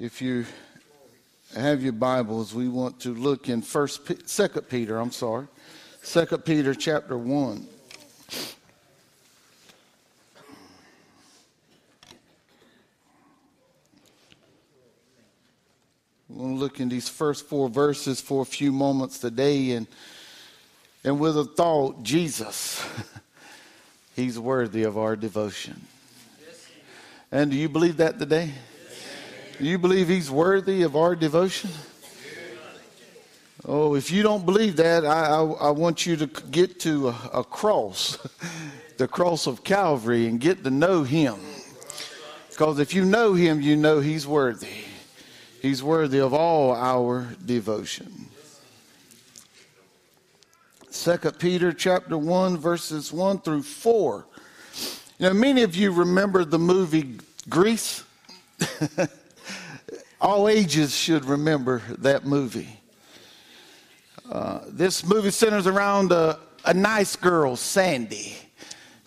If you have your Bibles, we want to look in First, Second Peter. I'm sorry, Second Peter chapter one. We'll look in these first four verses for a few moments today, and and with a thought, Jesus, He's worthy of our devotion. And do you believe that today? Do you believe He's worthy of our devotion? Oh, if you don't believe that, I, I, I want you to get to a, a cross, the cross of Calvary, and get to know Him. Because if you know Him, you know He's worthy. He's worthy of all our devotion. Second Peter chapter 1 verses 1 through 4. You know, many of you remember the movie Grease. all ages should remember that movie. Uh, this movie centers around a, a nice girl, Sandy,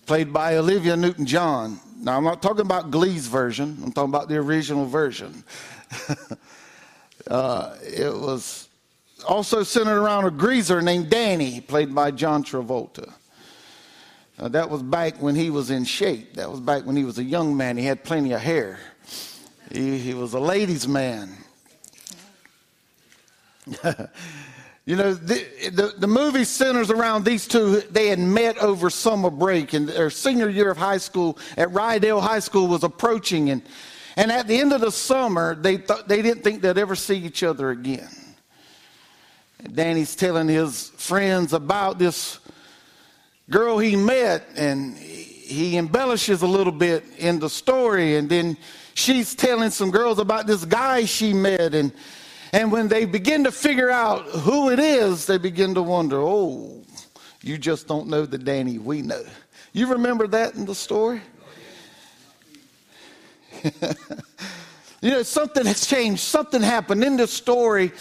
played by Olivia Newton John. Now, I'm not talking about Glee's version, I'm talking about the original version. uh, it was also centered around a greaser named Danny, played by John Travolta. Uh, that was back when he was in shape. That was back when he was a young man. He had plenty of hair. He, he was a ladies' man. you know, the, the, the, movie centers around these two. They had met over summer break, and their senior year of high school at Rydell High School was approaching. And, and at the end of the summer, they, th- they didn't think they'd ever see each other again. Danny's telling his friends about this girl he met, and he embellishes a little bit in the story, and then she's telling some girls about this guy she met, and and when they begin to figure out who it is, they begin to wonder, oh, you just don't know the Danny we know. You remember that in the story? you know, something has changed. Something happened in this story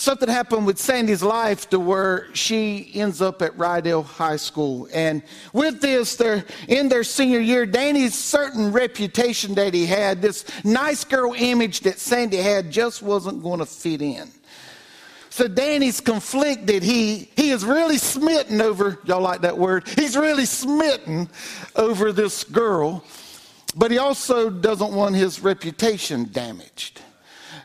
something happened with Sandy's life to where she ends up at Rydell High School. And with this, they're in their senior year. Danny's certain reputation that he had, this nice girl image that Sandy had, just wasn't going to fit in. So Danny's conflicted. He he is really smitten over y'all like that word. He's really smitten over this girl, but he also doesn't want his reputation damaged.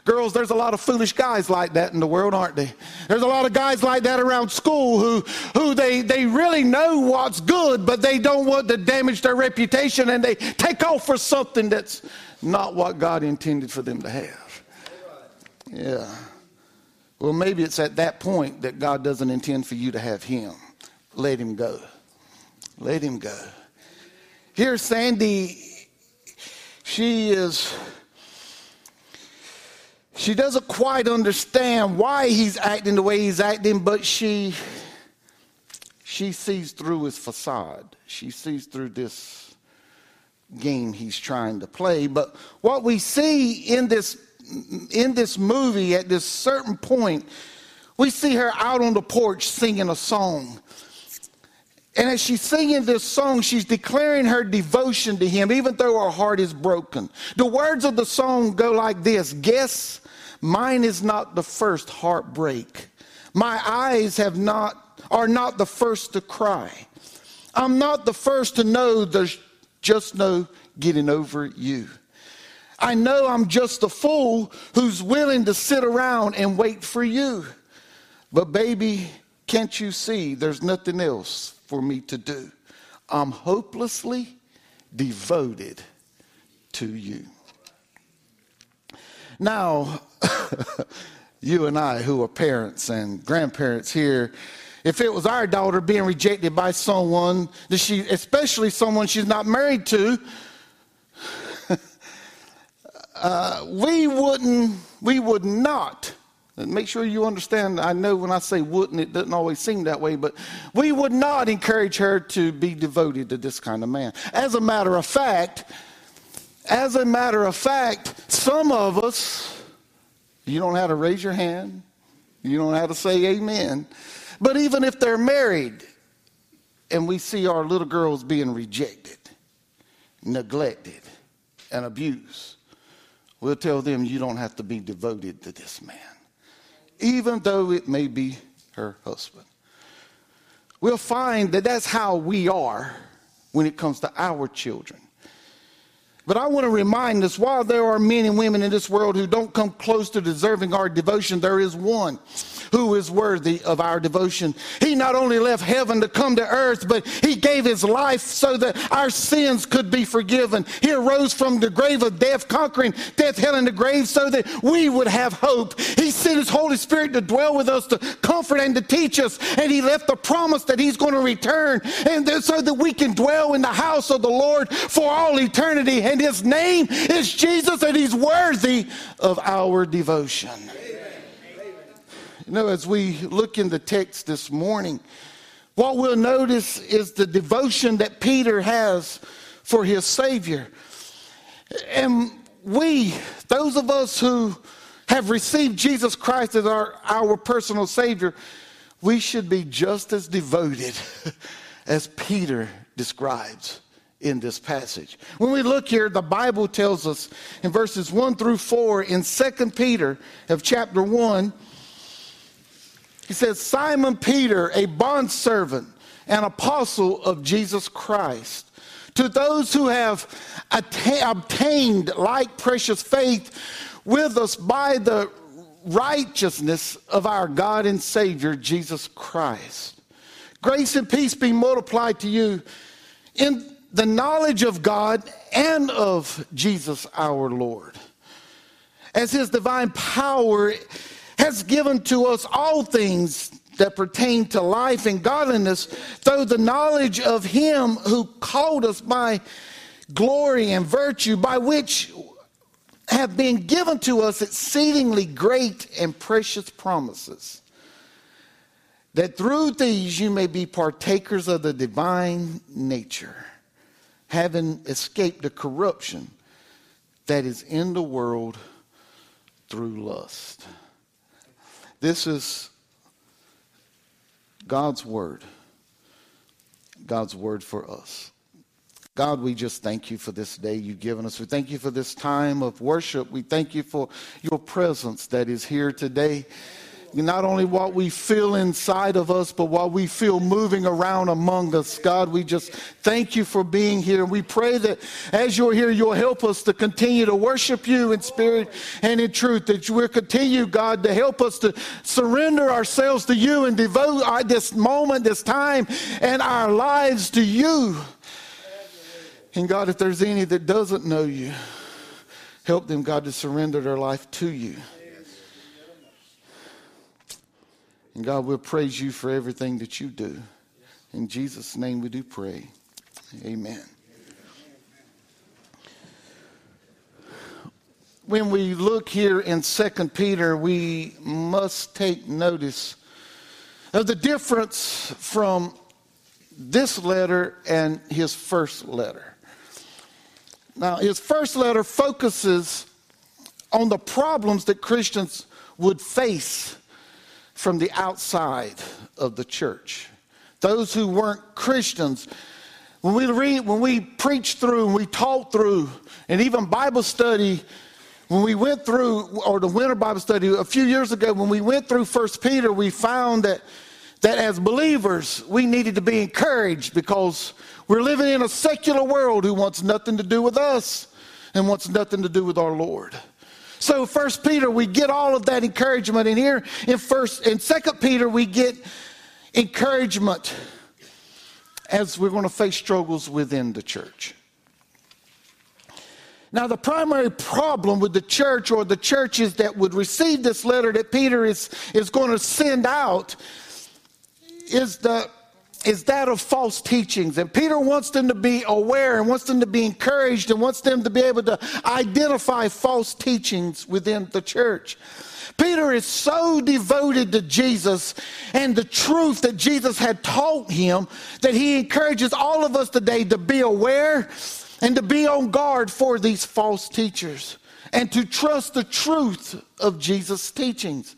Girls, there's a lot of foolish guys like that in the world, aren't they? There's a lot of guys like that around school who, who they, they really know what's good, but they don't want to damage their reputation and they take off for something that's not what God intended for them to have. Yeah. Well, maybe it's at that point that God doesn't intend for you to have him. Let him go. Let him go. Here's Sandy. She is she doesn't quite understand why he's acting the way he's acting, but she she sees through his facade. She sees through this game he's trying to play. But what we see in this in this movie at this certain point, we see her out on the porch singing a song. And as she's singing this song, she's declaring her devotion to him, even though her heart is broken. The words of the song go like this Guess Mine is not the first heartbreak. My eyes have not, are not the first to cry. I'm not the first to know there's just no getting over you. I know I'm just a fool who's willing to sit around and wait for you. But, baby, can't you see there's nothing else for me to do? I'm hopelessly devoted to you. Now, you and I, who are parents and grandparents here, if it was our daughter being rejected by someone that she, especially someone she's not married to, uh, we wouldn't, we would not. Make sure you understand. I know when I say wouldn't, it doesn't always seem that way, but we would not encourage her to be devoted to this kind of man. As a matter of fact, as a matter of fact, some of us, you don't have to raise your hand, you don't have to say amen. But even if they're married and we see our little girls being rejected, neglected, and abused, we'll tell them you don't have to be devoted to this man, even though it may be her husband. We'll find that that's how we are when it comes to our children. But I want to remind us while there are men and women in this world who don't come close to deserving our devotion, there is one who is worthy of our devotion. He not only left heaven to come to earth, but he gave his life so that our sins could be forgiven. He arose from the grave of death, conquering death, hell, and the grave so that we would have hope. He sent his Holy Spirit to dwell with us, to comfort and to teach us. And he left the promise that he's going to return and so that we can dwell in the house of the Lord for all eternity. And his name is Jesus, and he's worthy of our devotion. You know, as we look in the text this morning, what we'll notice is the devotion that Peter has for his Savior. And we, those of us who have received Jesus Christ as our, our personal Savior, we should be just as devoted as Peter describes in this passage. When we look here, the Bible tells us in verses 1 through 4 in 2 Peter of chapter 1, he says, Simon Peter, a bondservant and apostle of Jesus Christ, to those who have atta- obtained like precious faith with us by the righteousness of our God and Savior, Jesus Christ. Grace and peace be multiplied to you in the knowledge of God and of Jesus our Lord. As his divine power has given to us all things that pertain to life and godliness through the knowledge of him who called us by glory and virtue, by which have been given to us exceedingly great and precious promises, that through these you may be partakers of the divine nature having escaped the corruption that is in the world through lust. This is God's word. God's word for us. God, we just thank you for this day you've given us. We thank you for this time of worship. We thank you for your presence that is here today not only what we feel inside of us, but what we feel moving around among us. God, we just thank you for being here. We pray that as you're here, you'll help us to continue to worship you in spirit and in truth, that will continue, God, to help us to surrender ourselves to you and devote our, this moment, this time, and our lives to you. And God, if there's any that doesn't know you, help them, God, to surrender their life to you. And God, we'll praise you for everything that you do. In Jesus' name we do pray. Amen. When we look here in 2 Peter, we must take notice of the difference from this letter and his first letter. Now, his first letter focuses on the problems that Christians would face from the outside of the church. Those who weren't Christians. When we read, when we preach through, and we taught through, and even Bible study, when we went through, or the winter Bible study a few years ago, when we went through First Peter, we found that that as believers we needed to be encouraged because we're living in a secular world who wants nothing to do with us and wants nothing to do with our Lord. So First Peter, we get all of that encouragement. in here in First in Second Peter, we get encouragement as we're going to face struggles within the church. Now, the primary problem with the church or the churches that would receive this letter that Peter is, is going to send out is the is that of false teachings. And Peter wants them to be aware and wants them to be encouraged and wants them to be able to identify false teachings within the church. Peter is so devoted to Jesus and the truth that Jesus had taught him that he encourages all of us today to be aware and to be on guard for these false teachers and to trust the truth of Jesus' teachings.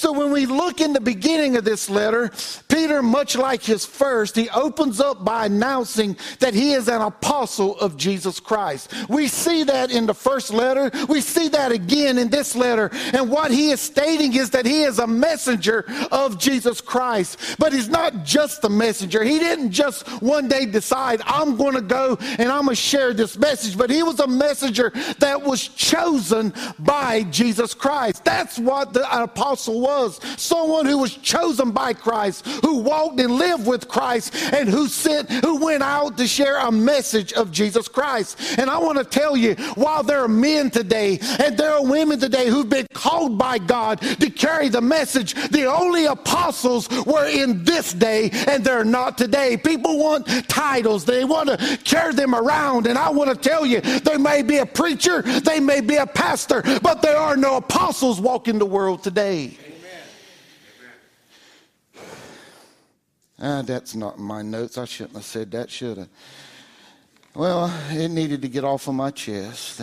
So when we look in the beginning of this letter, Peter, much like his first, he opens up by announcing that he is an apostle of Jesus Christ. We see that in the first letter. We see that again in this letter. And what he is stating is that he is a messenger of Jesus Christ. But he's not just a messenger. He didn't just one day decide, I'm going to go and I'm going to share this message. But he was a messenger that was chosen by Jesus Christ. That's what the apostle was someone who was chosen by Christ, who walked and lived with Christ, and who sent, who went out to share a message of Jesus Christ. And I want to tell you, while there are men today and there are women today who've been called by God to carry the message, the only apostles were in this day and they're not today. People want titles, they want to carry them around. And I want to tell you, they may be a preacher, they may be a pastor, but there are no apostles walking the world today. Ah, that's not in my notes. I shouldn't have said that, should I? Well, it needed to get off of my chest.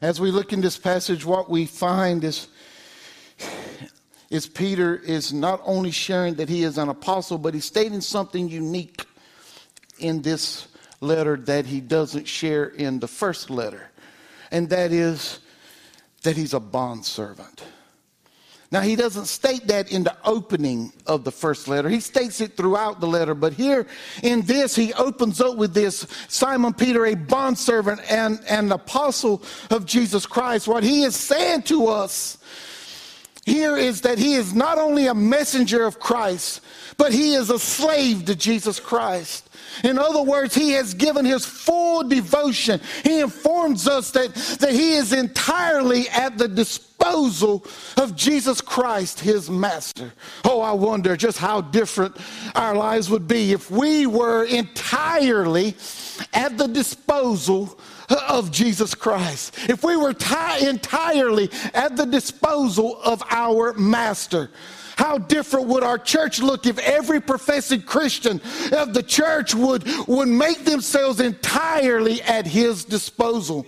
As we look in this passage, what we find is, is Peter is not only sharing that he is an apostle, but he's stating something unique in this letter that he doesn't share in the first letter. And that is that he's a bondservant. Now, he doesn't state that in the opening of the first letter. He states it throughout the letter. But here in this, he opens up with this Simon Peter, a bondservant and an apostle of Jesus Christ. What he is saying to us here is that he is not only a messenger of Christ, but he is a slave to Jesus Christ. In other words, he has given his full devotion. He informs us that, that he is entirely at the disposal of Jesus Christ, his master. Oh, I wonder just how different our lives would be if we were entirely at the disposal of Jesus Christ. If we were t- entirely at the disposal of our master. How different would our church look if every professing Christian of the church would, would make themselves entirely at his disposal,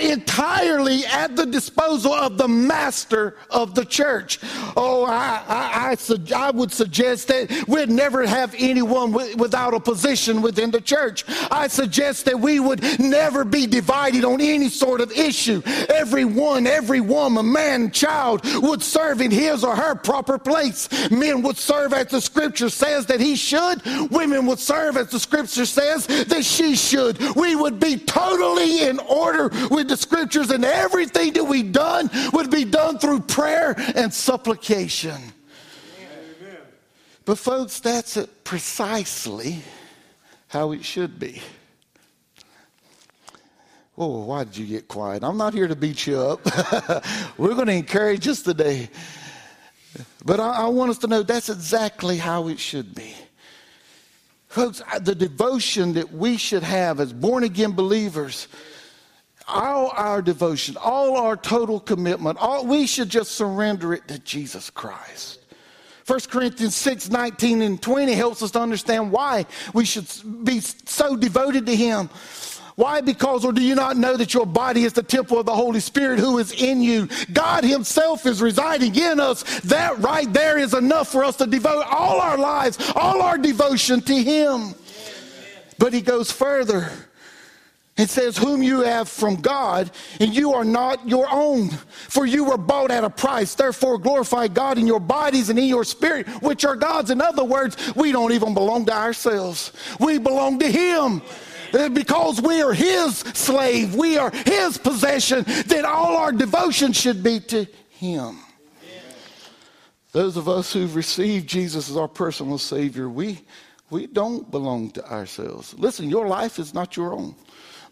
entirely at the disposal of the master of the church. Oh, I, I, I, I would suggest that we'd never have anyone without a position within the church. I suggest that we would never be divided on any sort of issue. Everyone, every woman, man, child would serve in his or her proper place. Men would serve as the scripture says that he should. Women would serve as the scripture says that she should. We would be totally in order with the scriptures, and everything that we done would be done through prayer and supplication. Amen. But, folks, that's precisely how it should be. Oh, why did you get quiet? I'm not here to beat you up. We're going to encourage us today. But I, I want us to know that's exactly how it should be. Folks, the devotion that we should have as born again believers, all our devotion, all our total commitment, all we should just surrender it to Jesus Christ. 1 Corinthians 6 19 and 20 helps us to understand why we should be so devoted to Him. Why? Because, or do you not know that your body is the temple of the Holy Spirit who is in you? God Himself is residing in us. That right there is enough for us to devote all our lives, all our devotion to Him. But He goes further. It says, Whom you have from God, and you are not your own. For you were bought at a price. Therefore, glorify God in your bodies and in your spirit, which are God's. In other words, we don't even belong to ourselves, we belong to Him. Uh, because we are his slave, we are his possession, then all our devotion should be to him. Those of us who've received Jesus as our personal Savior, we, we don't belong to ourselves. Listen, your life is not your own.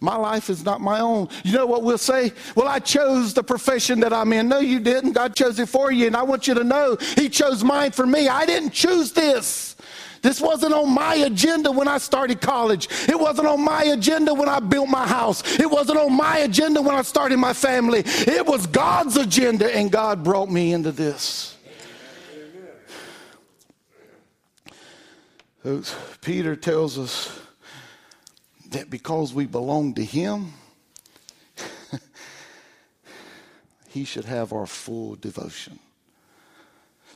My life is not my own. You know what we'll say? Well, I chose the profession that I'm in. No, you didn't. God chose it for you. And I want you to know He chose mine for me. I didn't choose this. This wasn't on my agenda when I started college. It wasn't on my agenda when I built my house. It wasn't on my agenda when I started my family. It was God's agenda, and God brought me into this. Peter tells us that because we belong to Him, he should have our full devotion.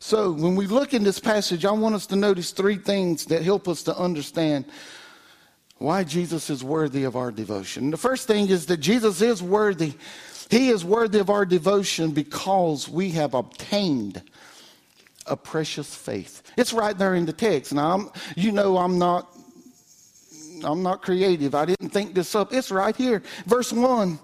So, when we look in this passage, I want us to notice three things that help us to understand why Jesus is worthy of our devotion. The first thing is that Jesus is worthy. He is worthy of our devotion because we have obtained a precious faith. It's right there in the text. Now, I'm, you know, I'm not I'm not creative. I didn't think this up. It's right here. Verse 1.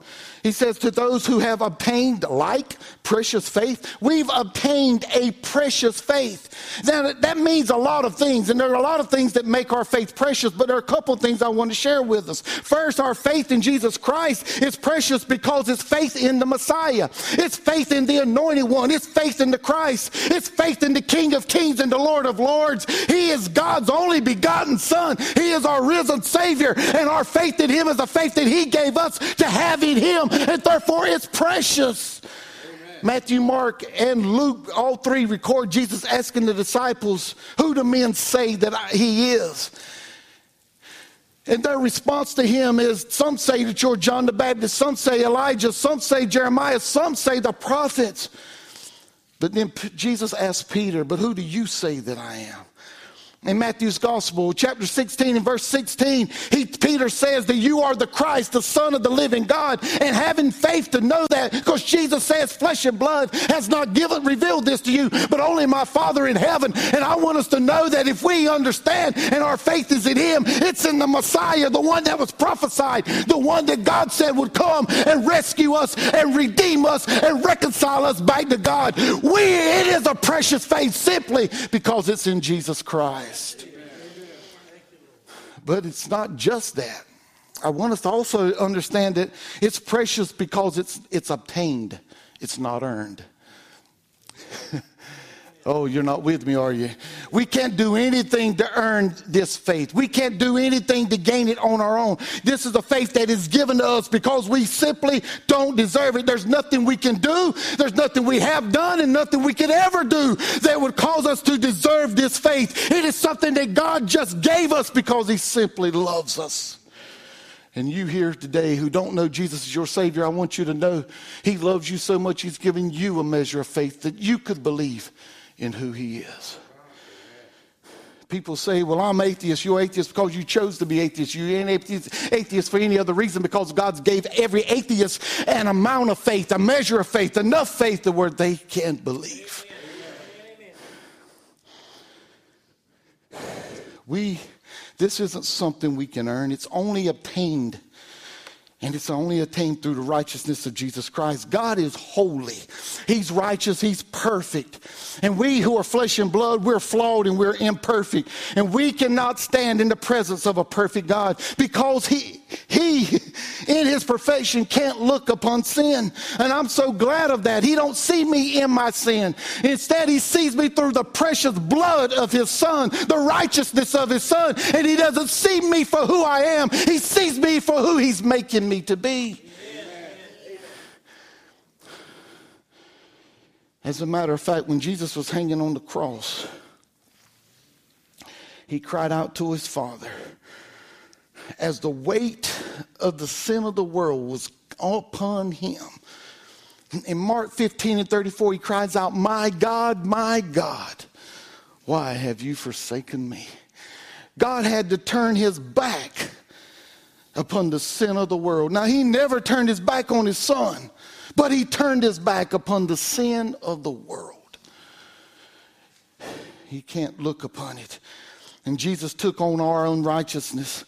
He says, To those who have obtained like precious faith, we've obtained a precious faith. Now, that means a lot of things, and there are a lot of things that make our faith precious, but there are a couple of things I want to share with us. First, our faith in Jesus Christ is precious because it's faith in the Messiah, it's faith in the anointed one, it's faith in the Christ, it's faith in the King of Kings and the Lord of Lords. He is God's only begotten Son, He is our risen Savior, and our faith in Him is a faith that He gave us to have in Him, and therefore it's precious. Matthew, Mark, and Luke, all three record Jesus asking the disciples, Who do men say that I, He is? And their response to him is some say that you're John the Baptist, some say Elijah, some say Jeremiah, some say the prophets. But then Jesus asked Peter, But who do you say that I am? In Matthew's Gospel, chapter 16 and verse 16, he, Peter says that you are the Christ, the Son of the living God, and having faith to know that, because Jesus says, flesh and blood has not given revealed this to you, but only my Father in heaven. And I want us to know that if we understand and our faith is in Him, it's in the Messiah, the one that was prophesied, the one that God said would come and rescue us and redeem us and reconcile us back to God. We, it is a precious faith simply because it's in Jesus Christ. Christ. But it's not just that. I want us to also understand that it's precious because it's, it's obtained, it's not earned. Oh, you're not with me, are you? We can't do anything to earn this faith. We can't do anything to gain it on our own. This is a faith that is given to us because we simply don't deserve it. There's nothing we can do, there's nothing we have done, and nothing we could ever do that would cause us to deserve this faith. It is something that God just gave us because He simply loves us. And you here today who don't know Jesus as your Savior, I want you to know He loves you so much, He's given you a measure of faith that you could believe in who He is. People say, Well, I'm atheist. You're atheist because you chose to be atheist. You ain't atheist, atheist for any other reason because God gave every atheist an amount of faith, a measure of faith, enough faith to where they can believe. We, this isn't something we can earn, it's only obtained and it's only attained through the righteousness of Jesus Christ. God is holy. He's righteous. He's perfect. And we who are flesh and blood, we're flawed and we're imperfect. And we cannot stand in the presence of a perfect God because He, He, in His perfection, can't look upon sin. And I'm so glad of that. He don't see me in my sin. Instead, He sees me through the precious blood of His Son, the righteousness of His Son. And He doesn't see me for who I am. He sees me for who He's making me to be. As a matter of fact, when Jesus was hanging on the cross, he cried out to his Father as the weight of the sin of the world was upon him. In Mark 15 and 34, he cries out, My God, my God, why have you forsaken me? God had to turn his back upon the sin of the world. Now, he never turned his back on his son, but he turned his back upon the sin of the world. He can't look upon it. And Jesus took on our own righteousness.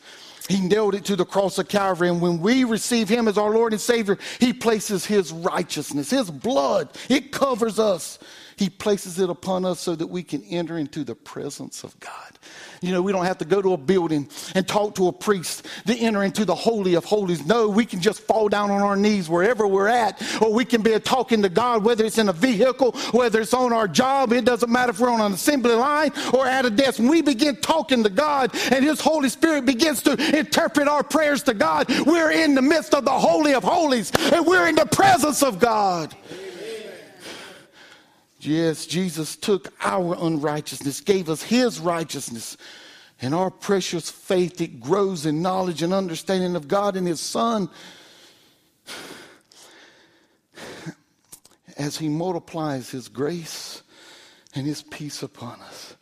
He nailed it to the cross of Calvary. And when we receive Him as our Lord and Savior, He places His righteousness, His blood. It covers us. He places it upon us so that we can enter into the presence of God. You know, we don't have to go to a building and talk to a priest to enter into the Holy of Holies. No, we can just fall down on our knees wherever we're at, or we can be talking to God, whether it's in a vehicle, whether it's on our job. It doesn't matter if we're on an assembly line or at a desk. We begin talking to God and His Holy Spirit begins to interpret our prayers to God, we're in the midst of the Holy of Holies and we're in the presence of God. Yes, Jesus took our unrighteousness, gave us his righteousness. And our precious faith, it grows in knowledge and understanding of God and his Son. as He multiplies His grace and His peace upon us.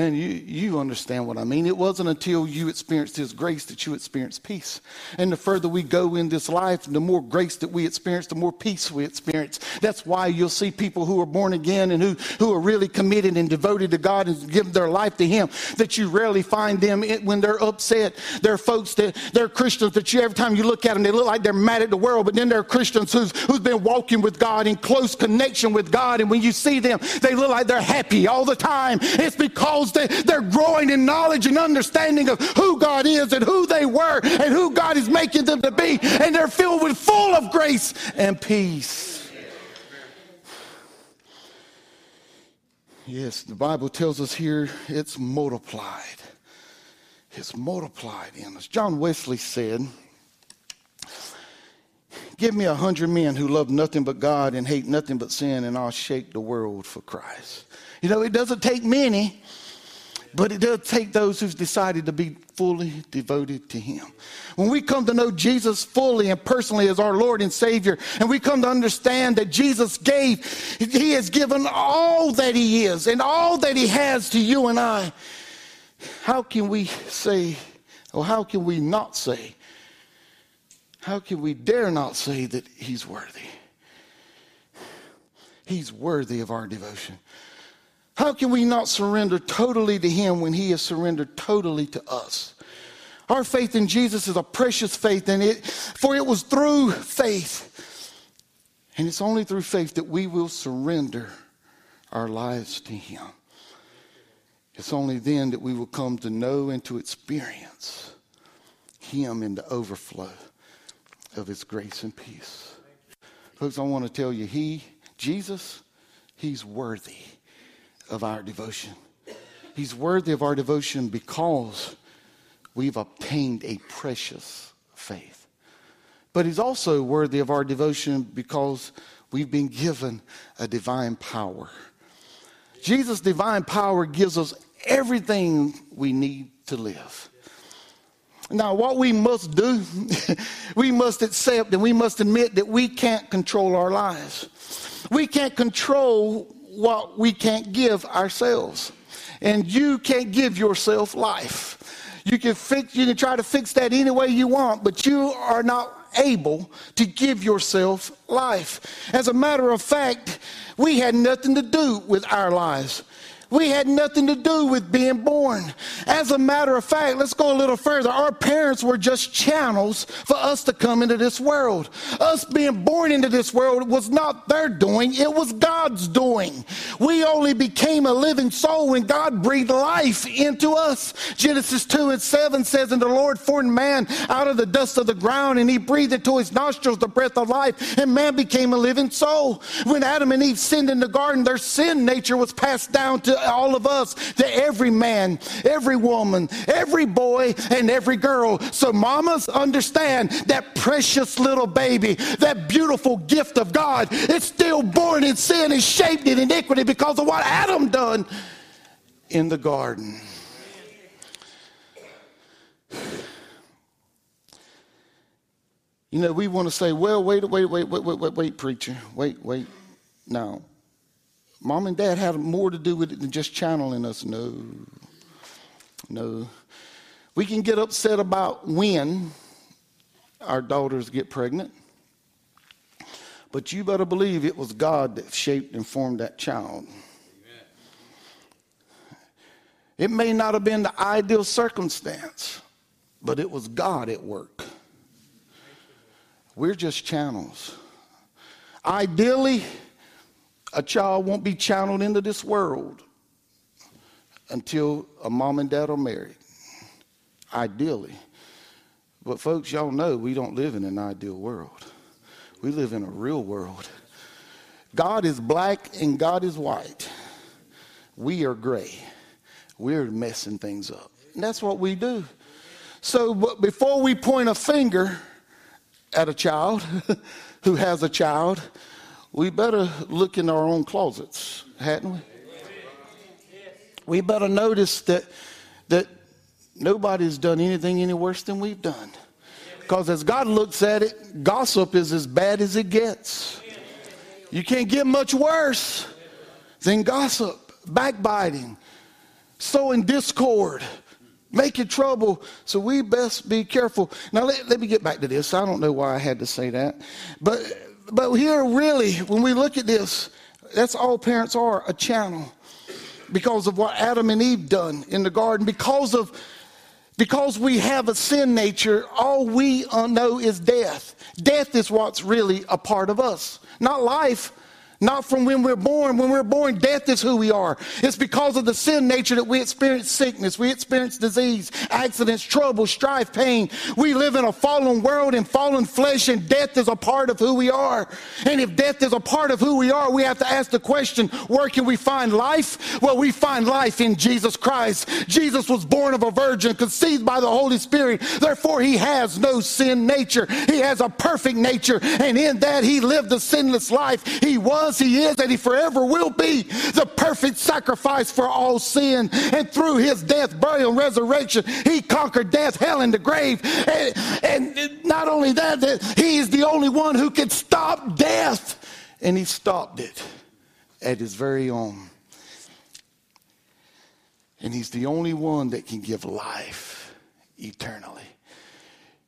Man, you, you understand what I mean. It wasn't until you experienced His grace that you experienced peace. And the further we go in this life, the more grace that we experience, the more peace we experience. That's why you'll see people who are born again and who, who are really committed and devoted to God and give their life to Him, that you rarely find them when they're upset. There are folks that they're Christians that you, every time you look at them, they look like they're mad at the world, but then there are Christians who's, who's been walking with God in close connection with God. And when you see them, they look like they're happy all the time. It's because they're growing in knowledge and understanding of who God is and who they were and who God is making them to be. And they're filled with full of grace and peace. Yes, the Bible tells us here it's multiplied. It's multiplied in us. John Wesley said, Give me a hundred men who love nothing but God and hate nothing but sin, and I'll shake the world for Christ. You know, it doesn't take many. But it does take those who've decided to be fully devoted to Him. When we come to know Jesus fully and personally as our Lord and Savior, and we come to understand that Jesus gave, He has given all that He is and all that He has to you and I, how can we say, or how can we not say, how can we dare not say that He's worthy? He's worthy of our devotion. How can we not surrender totally to Him when He has surrendered totally to us? Our faith in Jesus is a precious faith, and it, for it was through faith. And it's only through faith that we will surrender our lives to Him. It's only then that we will come to know and to experience Him in the overflow of His grace and peace. Folks, I want to tell you, He, Jesus, He's worthy of our devotion. He's worthy of our devotion because we've obtained a precious faith. But he's also worthy of our devotion because we've been given a divine power. Jesus' divine power gives us everything we need to live. Now, what we must do, we must accept and we must admit that we can't control our lives. We can't control what we can't give ourselves. And you can't give yourself life. You can fix, you can try to fix that any way you want, but you are not able to give yourself life. As a matter of fact, we had nothing to do with our lives. We had nothing to do with being born. As a matter of fact, let's go a little further. Our parents were just channels for us to come into this world. Us being born into this world was not their doing, it was God's doing. We only became a living soul when God breathed life into us. Genesis 2 and 7 says, And the Lord formed man out of the dust of the ground, and he breathed into his nostrils the breath of life, and man became a living soul. When Adam and Eve sinned in the garden, their sin nature was passed down to all of us, to every man, every woman, every boy, and every girl. So, mamas, understand that precious little baby, that beautiful gift of God, it's still born in sin and shaped in iniquity because of what Adam done in the garden. You know, we want to say, well, wait, wait, wait, wait, wait, wait, wait, preacher. Wait, wait. No. Mom and dad had more to do with it than just channeling us. No. No. We can get upset about when our daughters get pregnant, but you better believe it was God that shaped and formed that child. It may not have been the ideal circumstance, but it was God at work. We're just channels. Ideally, a child won't be channeled into this world until a mom and dad are married, ideally. But, folks, y'all know we don't live in an ideal world. We live in a real world. God is black and God is white. We are gray. We're messing things up. And that's what we do. So, before we point a finger at a child who has a child, we better look in our own closets, hadn't we? We better notice that that nobody's done anything any worse than we've done. Because as God looks at it, gossip is as bad as it gets. You can't get much worse than gossip, backbiting, sowing discord, making trouble. So we best be careful. Now, let, let me get back to this. I don't know why I had to say that. But, but here, really, when we look at this, that's all parents are a channel because of what Adam and Eve done in the garden, because of because we have a sin nature, all we uh, know is death. Death is what's really a part of us, not life. Not from when we're born. When we're born, death is who we are. It's because of the sin nature that we experience sickness, we experience disease, accidents, trouble, strife, pain. We live in a fallen world and fallen flesh, and death is a part of who we are. And if death is a part of who we are, we have to ask the question where can we find life? Well, we find life in Jesus Christ. Jesus was born of a virgin, conceived by the Holy Spirit. Therefore, he has no sin nature. He has a perfect nature, and in that, he lived a sinless life. He was he is, and he forever will be the perfect sacrifice for all sin. And through his death, burial, and resurrection, he conquered death, hell, and the grave. And, and not only that, that he is the only one who can stop death. And he stopped it at his very own. And he's the only one that can give life eternally.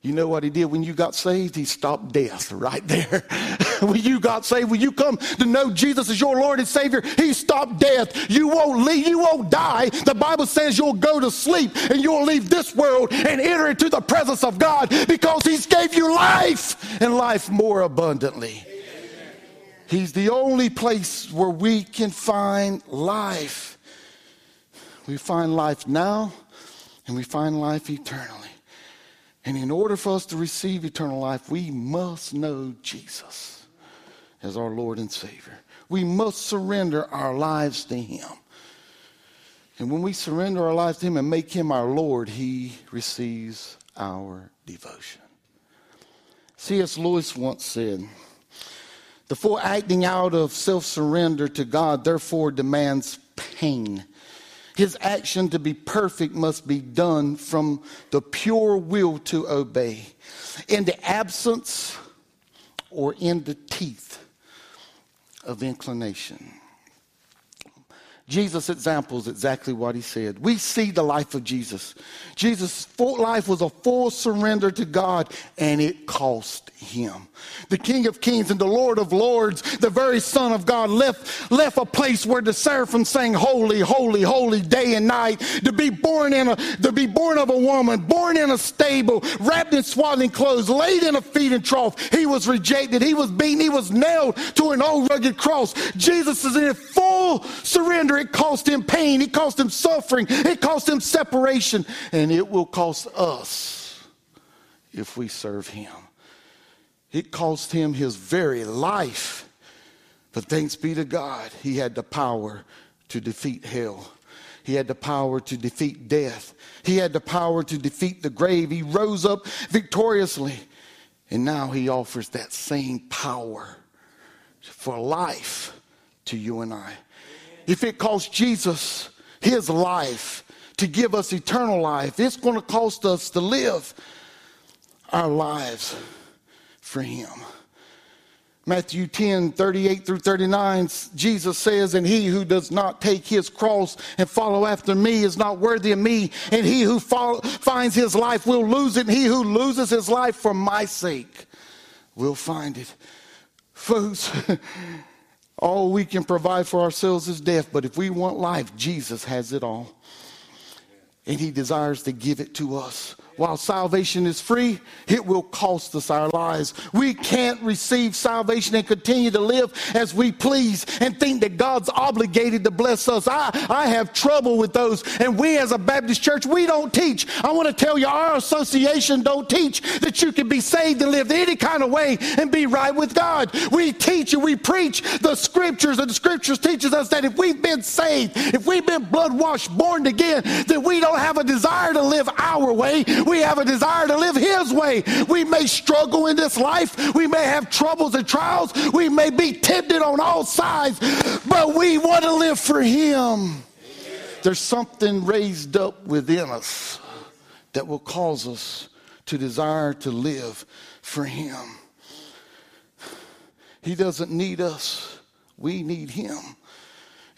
You know what he did when you got saved? He stopped death right there. when you got saved, when you come to know Jesus as your Lord and Savior, he stopped death. You won't leave, you won't die. The Bible says you'll go to sleep and you'll leave this world and enter into the presence of God because he's gave you life and life more abundantly. He's the only place where we can find life. We find life now and we find life eternally. And in order for us to receive eternal life, we must know Jesus as our Lord and Savior. We must surrender our lives to Him. And when we surrender our lives to Him and make Him our Lord, He receives our devotion. C.S. Lewis once said, The full acting out of self surrender to God therefore demands pain his action to be perfect must be done from the pure will to obey. In the absence or in the teeth of inclination. Jesus' example is exactly what he said. We see the life of Jesus. Jesus' life was a full surrender to God, and it cost him. The King of Kings and the Lord of Lords, the very Son of God, left, left a place where the seraphim sang, Holy, holy, holy, day and night. To be born in a to be born of a woman, born in a stable, wrapped in swaddling clothes, laid in a feeding trough. He was rejected, he was beaten, he was nailed to an old rugged cross. Jesus is in full surrender. It cost him pain, it cost him suffering, it cost him separation, and it will cost us if we serve him. It cost him his very life. But thanks be to God, he had the power to defeat hell. He had the power to defeat death. He had the power to defeat the grave. He rose up victoriously. And now he offers that same power for life to you and I. If it cost Jesus his life to give us eternal life, it's going to cost us to live our lives for him. Matthew 10, 38 through 39, Jesus says, And he who does not take his cross and follow after me is not worthy of me. And he who follow, finds his life will lose it. And he who loses his life for my sake will find it. Folks, all we can provide for ourselves is death. But if we want life, Jesus has it all. And he desires to give it to us while salvation is free, it will cost us our lives. We can't receive salvation and continue to live as we please and think that God's obligated to bless us. I, I have trouble with those. And we as a Baptist church, we don't teach. I want to tell you, our association don't teach that you can be saved and live any kind of way and be right with God. We teach and we preach the scriptures, and the scriptures teaches us that if we've been saved, if we've been blood washed, born again, that we don't have a desire to live our way we have a desire to live His way. We may struggle in this life. We may have troubles and trials. We may be tempted on all sides, but we want to live for Him. There's something raised up within us that will cause us to desire to live for Him. He doesn't need us We need Him.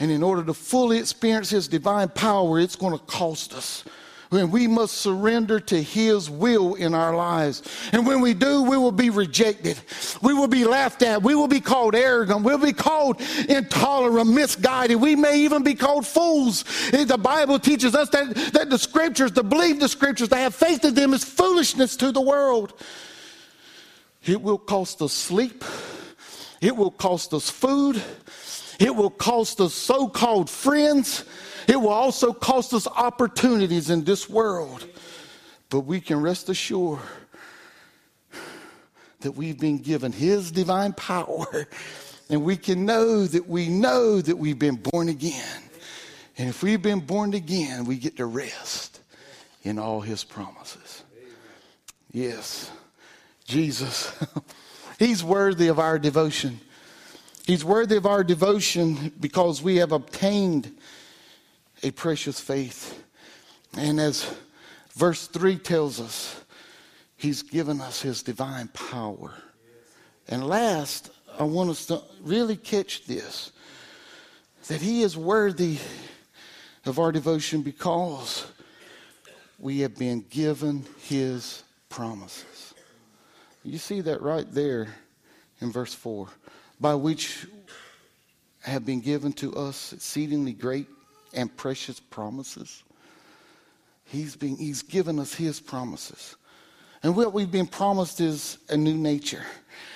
And in order to fully experience His divine power, it's going to cost us. When we must surrender to His will in our lives. And when we do, we will be rejected. We will be laughed at. We will be called arrogant. We'll be called intolerant, misguided. We may even be called fools. The Bible teaches us that, that the scriptures, to believe the scriptures, to have faith in them is foolishness to the world. It will cost us sleep. It will cost us food. It will cost us so called friends. It will also cost us opportunities in this world. But we can rest assured that we've been given His divine power. And we can know that we know that we've been born again. And if we've been born again, we get to rest in all His promises. Yes, Jesus, He's worthy of our devotion. He's worthy of our devotion because we have obtained a precious faith. And as verse 3 tells us, He's given us His divine power. And last, I want us to really catch this that He is worthy of our devotion because we have been given His promises. You see that right there in verse 4 by which have been given to us exceedingly great and precious promises. He's, been, he's given us his promises. And what we've been promised is a new nature.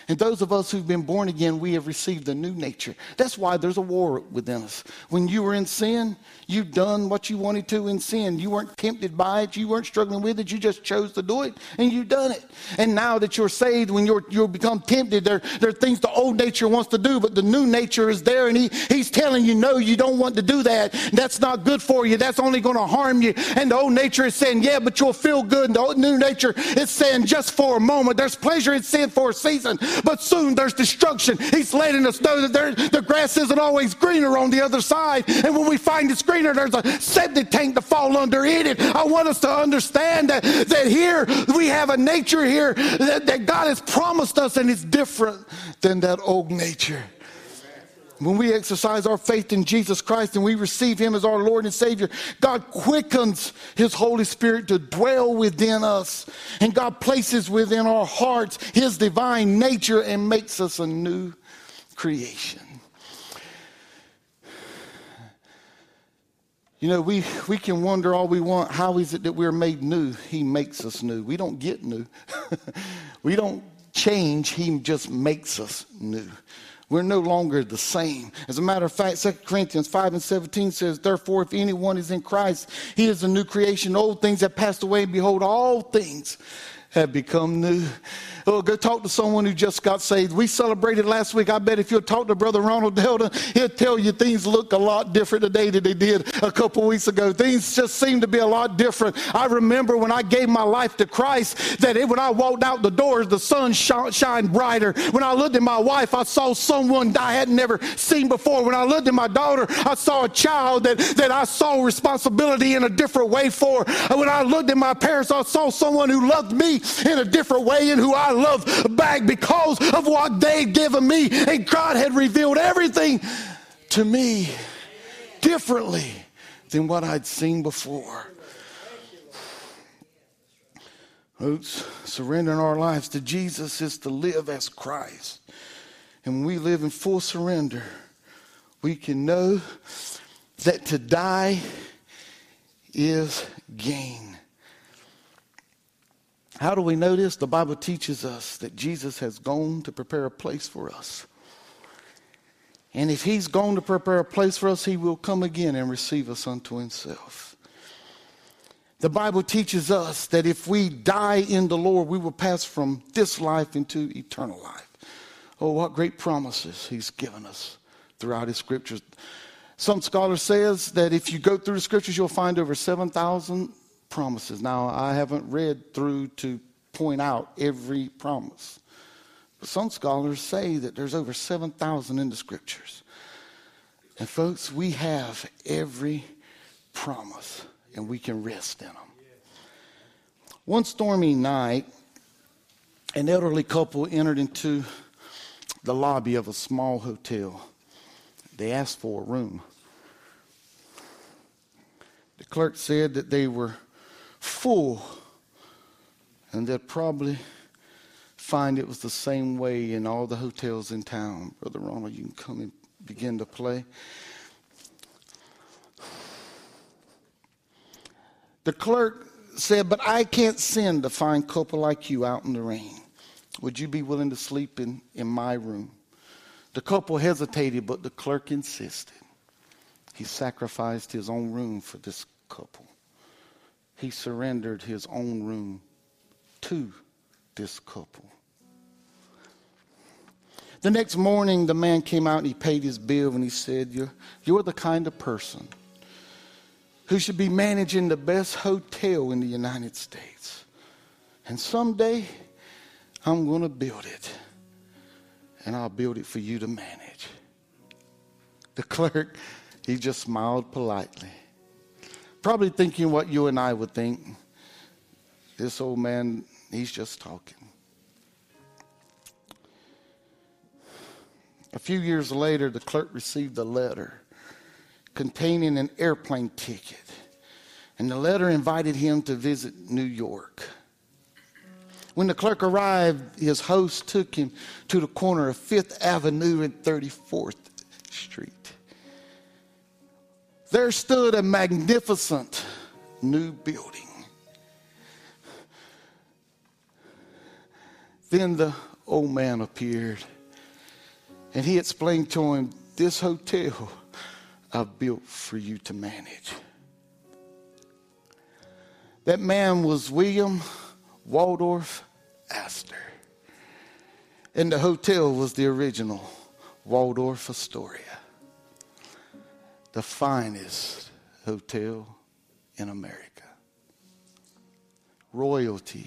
And those of us who've been born again, we have received a new nature. That's why there's a war within us. When you were in sin, you've done what you wanted to in sin. You weren't tempted by it. You weren't struggling with it. You just chose to do it and you've done it. And now that you're saved, when you're, you become tempted, there, there are things the old nature wants to do, but the new nature is there and he, he's telling you, no, you don't want to do that. That's not good for you. That's only going to harm you. And the old nature is saying, yeah, but you'll feel good. And the old, new nature is saying, just for a moment. There's pleasure in sin for a season, but soon there's destruction. He's letting us know that there, the grass isn't always greener on the other side. And when we find it's greener, there's a septic tank to fall under in it. I want us to understand that, that here we have a nature here that, that God has promised us, and it's different than that old nature. When we exercise our faith in Jesus Christ and we receive Him as our Lord and Savior, God quickens His Holy Spirit to dwell within us. And God places within our hearts His divine nature and makes us a new creation. You know, we, we can wonder all we want how is it that we're made new? He makes us new. We don't get new. we don't change, He just makes us new. We're no longer the same. As a matter of fact, 2 Corinthians 5 and 17 says, Therefore, if anyone is in Christ, he is a new creation. Old things have passed away, and behold, all things have become new. Oh, go talk to someone who just got saved. We celebrated last week. I bet if you'll talk to Brother Ronald Delta, he'll tell you things look a lot different today than they did a couple weeks ago. Things just seem to be a lot different. I remember when I gave my life to Christ that it, when I walked out the doors, the sun shined brighter. When I looked at my wife, I saw someone I had never seen before. When I looked at my daughter, I saw a child that, that I saw responsibility in a different way for. When I looked at my parents, I saw someone who loved me in a different way and who I love back because of what they'd given me. And God had revealed everything to me differently than what I'd seen before. Oops, surrendering our lives to Jesus is to live as Christ. And when we live in full surrender, we can know that to die is gain. How do we know this? The Bible teaches us that Jesus has gone to prepare a place for us. And if he's gone to prepare a place for us, he will come again and receive us unto himself. The Bible teaches us that if we die in the Lord, we will pass from this life into eternal life. Oh, what great promises he's given us throughout his scriptures. Some scholars says that if you go through the scriptures, you'll find over 7,000 promises. Now, I haven't read through to point out every promise. But some scholars say that there's over 7,000 in the scriptures. And folks, we have every promise and we can rest in them. One stormy night, an elderly couple entered into the lobby of a small hotel. They asked for a room. The clerk said that they were full and they'd probably find it was the same way in all the hotels in town. Brother Ronald, you can come and begin to play. The clerk said, But I can't send a fine couple like you out in the rain. Would you be willing to sleep in, in my room? The couple hesitated, but the clerk insisted. He sacrificed his own room for this couple. He surrendered his own room to this couple. The next morning, the man came out and he paid his bill and he said, You're, you're the kind of person who should be managing the best hotel in the United States. And someday, I'm going to build it. And I'll build it for you to manage. The clerk, he just smiled politely. Probably thinking what you and I would think. This old man, he's just talking. A few years later, the clerk received a letter containing an airplane ticket. And the letter invited him to visit New York. When the clerk arrived, his host took him to the corner of Fifth Avenue and 34th Street. There stood a magnificent new building. Then the old man appeared and he explained to him, This hotel I've built for you to manage. That man was William Waldorf Astor. And the hotel was the original Waldorf Astoria, the finest hotel in America. Royalty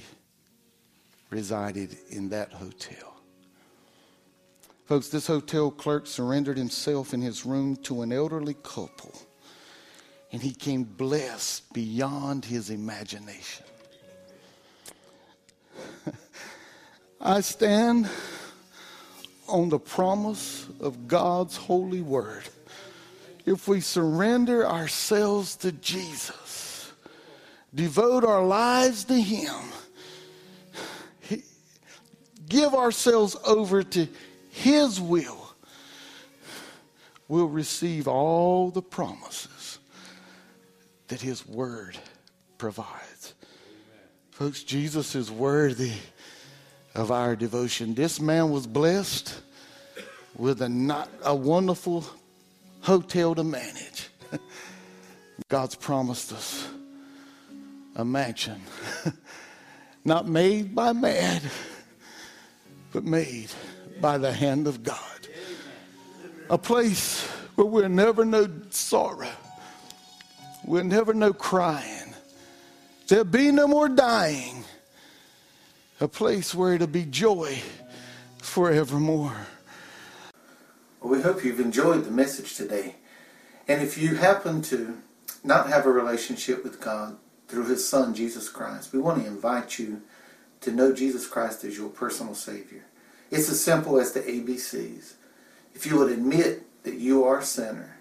resided in that hotel. Folks, this hotel clerk surrendered himself in his room to an elderly couple, and he came blessed beyond his imagination. I stand on the promise of God's holy word. If we surrender ourselves to Jesus, devote our lives to Him, give ourselves over to His will, we'll receive all the promises that His word provides. Folks, Jesus is worthy of our devotion. This man was blessed with a, not, a wonderful hotel to manage. God's promised us a mansion, not made by man, but made by the hand of God. A place where we'll never know sorrow, we'll never know crying, there'll be no more dying a place where it'll be joy forevermore. Well, we hope you've enjoyed the message today. And if you happen to not have a relationship with God through His Son, Jesus Christ, we want to invite you to know Jesus Christ as your personal Savior. It's as simple as the ABCs. If you would admit that you are a sinner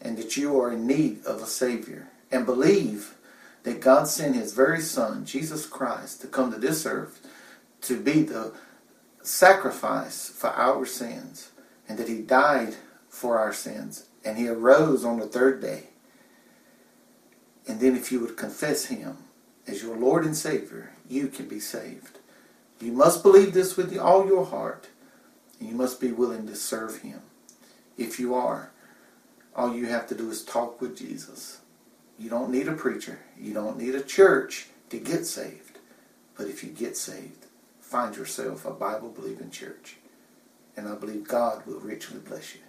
and that you are in need of a Savior and believe that God sent His very Son, Jesus Christ, to come to this earth to be the sacrifice for our sins and that he died for our sins and he arose on the third day. And then if you would confess him as your Lord and Savior, you can be saved. You must believe this with all your heart and you must be willing to serve him. If you are, all you have to do is talk with Jesus. You don't need a preacher. You don't need a church to get saved. But if you get saved, find yourself a Bible believing church. And I believe God will richly bless you.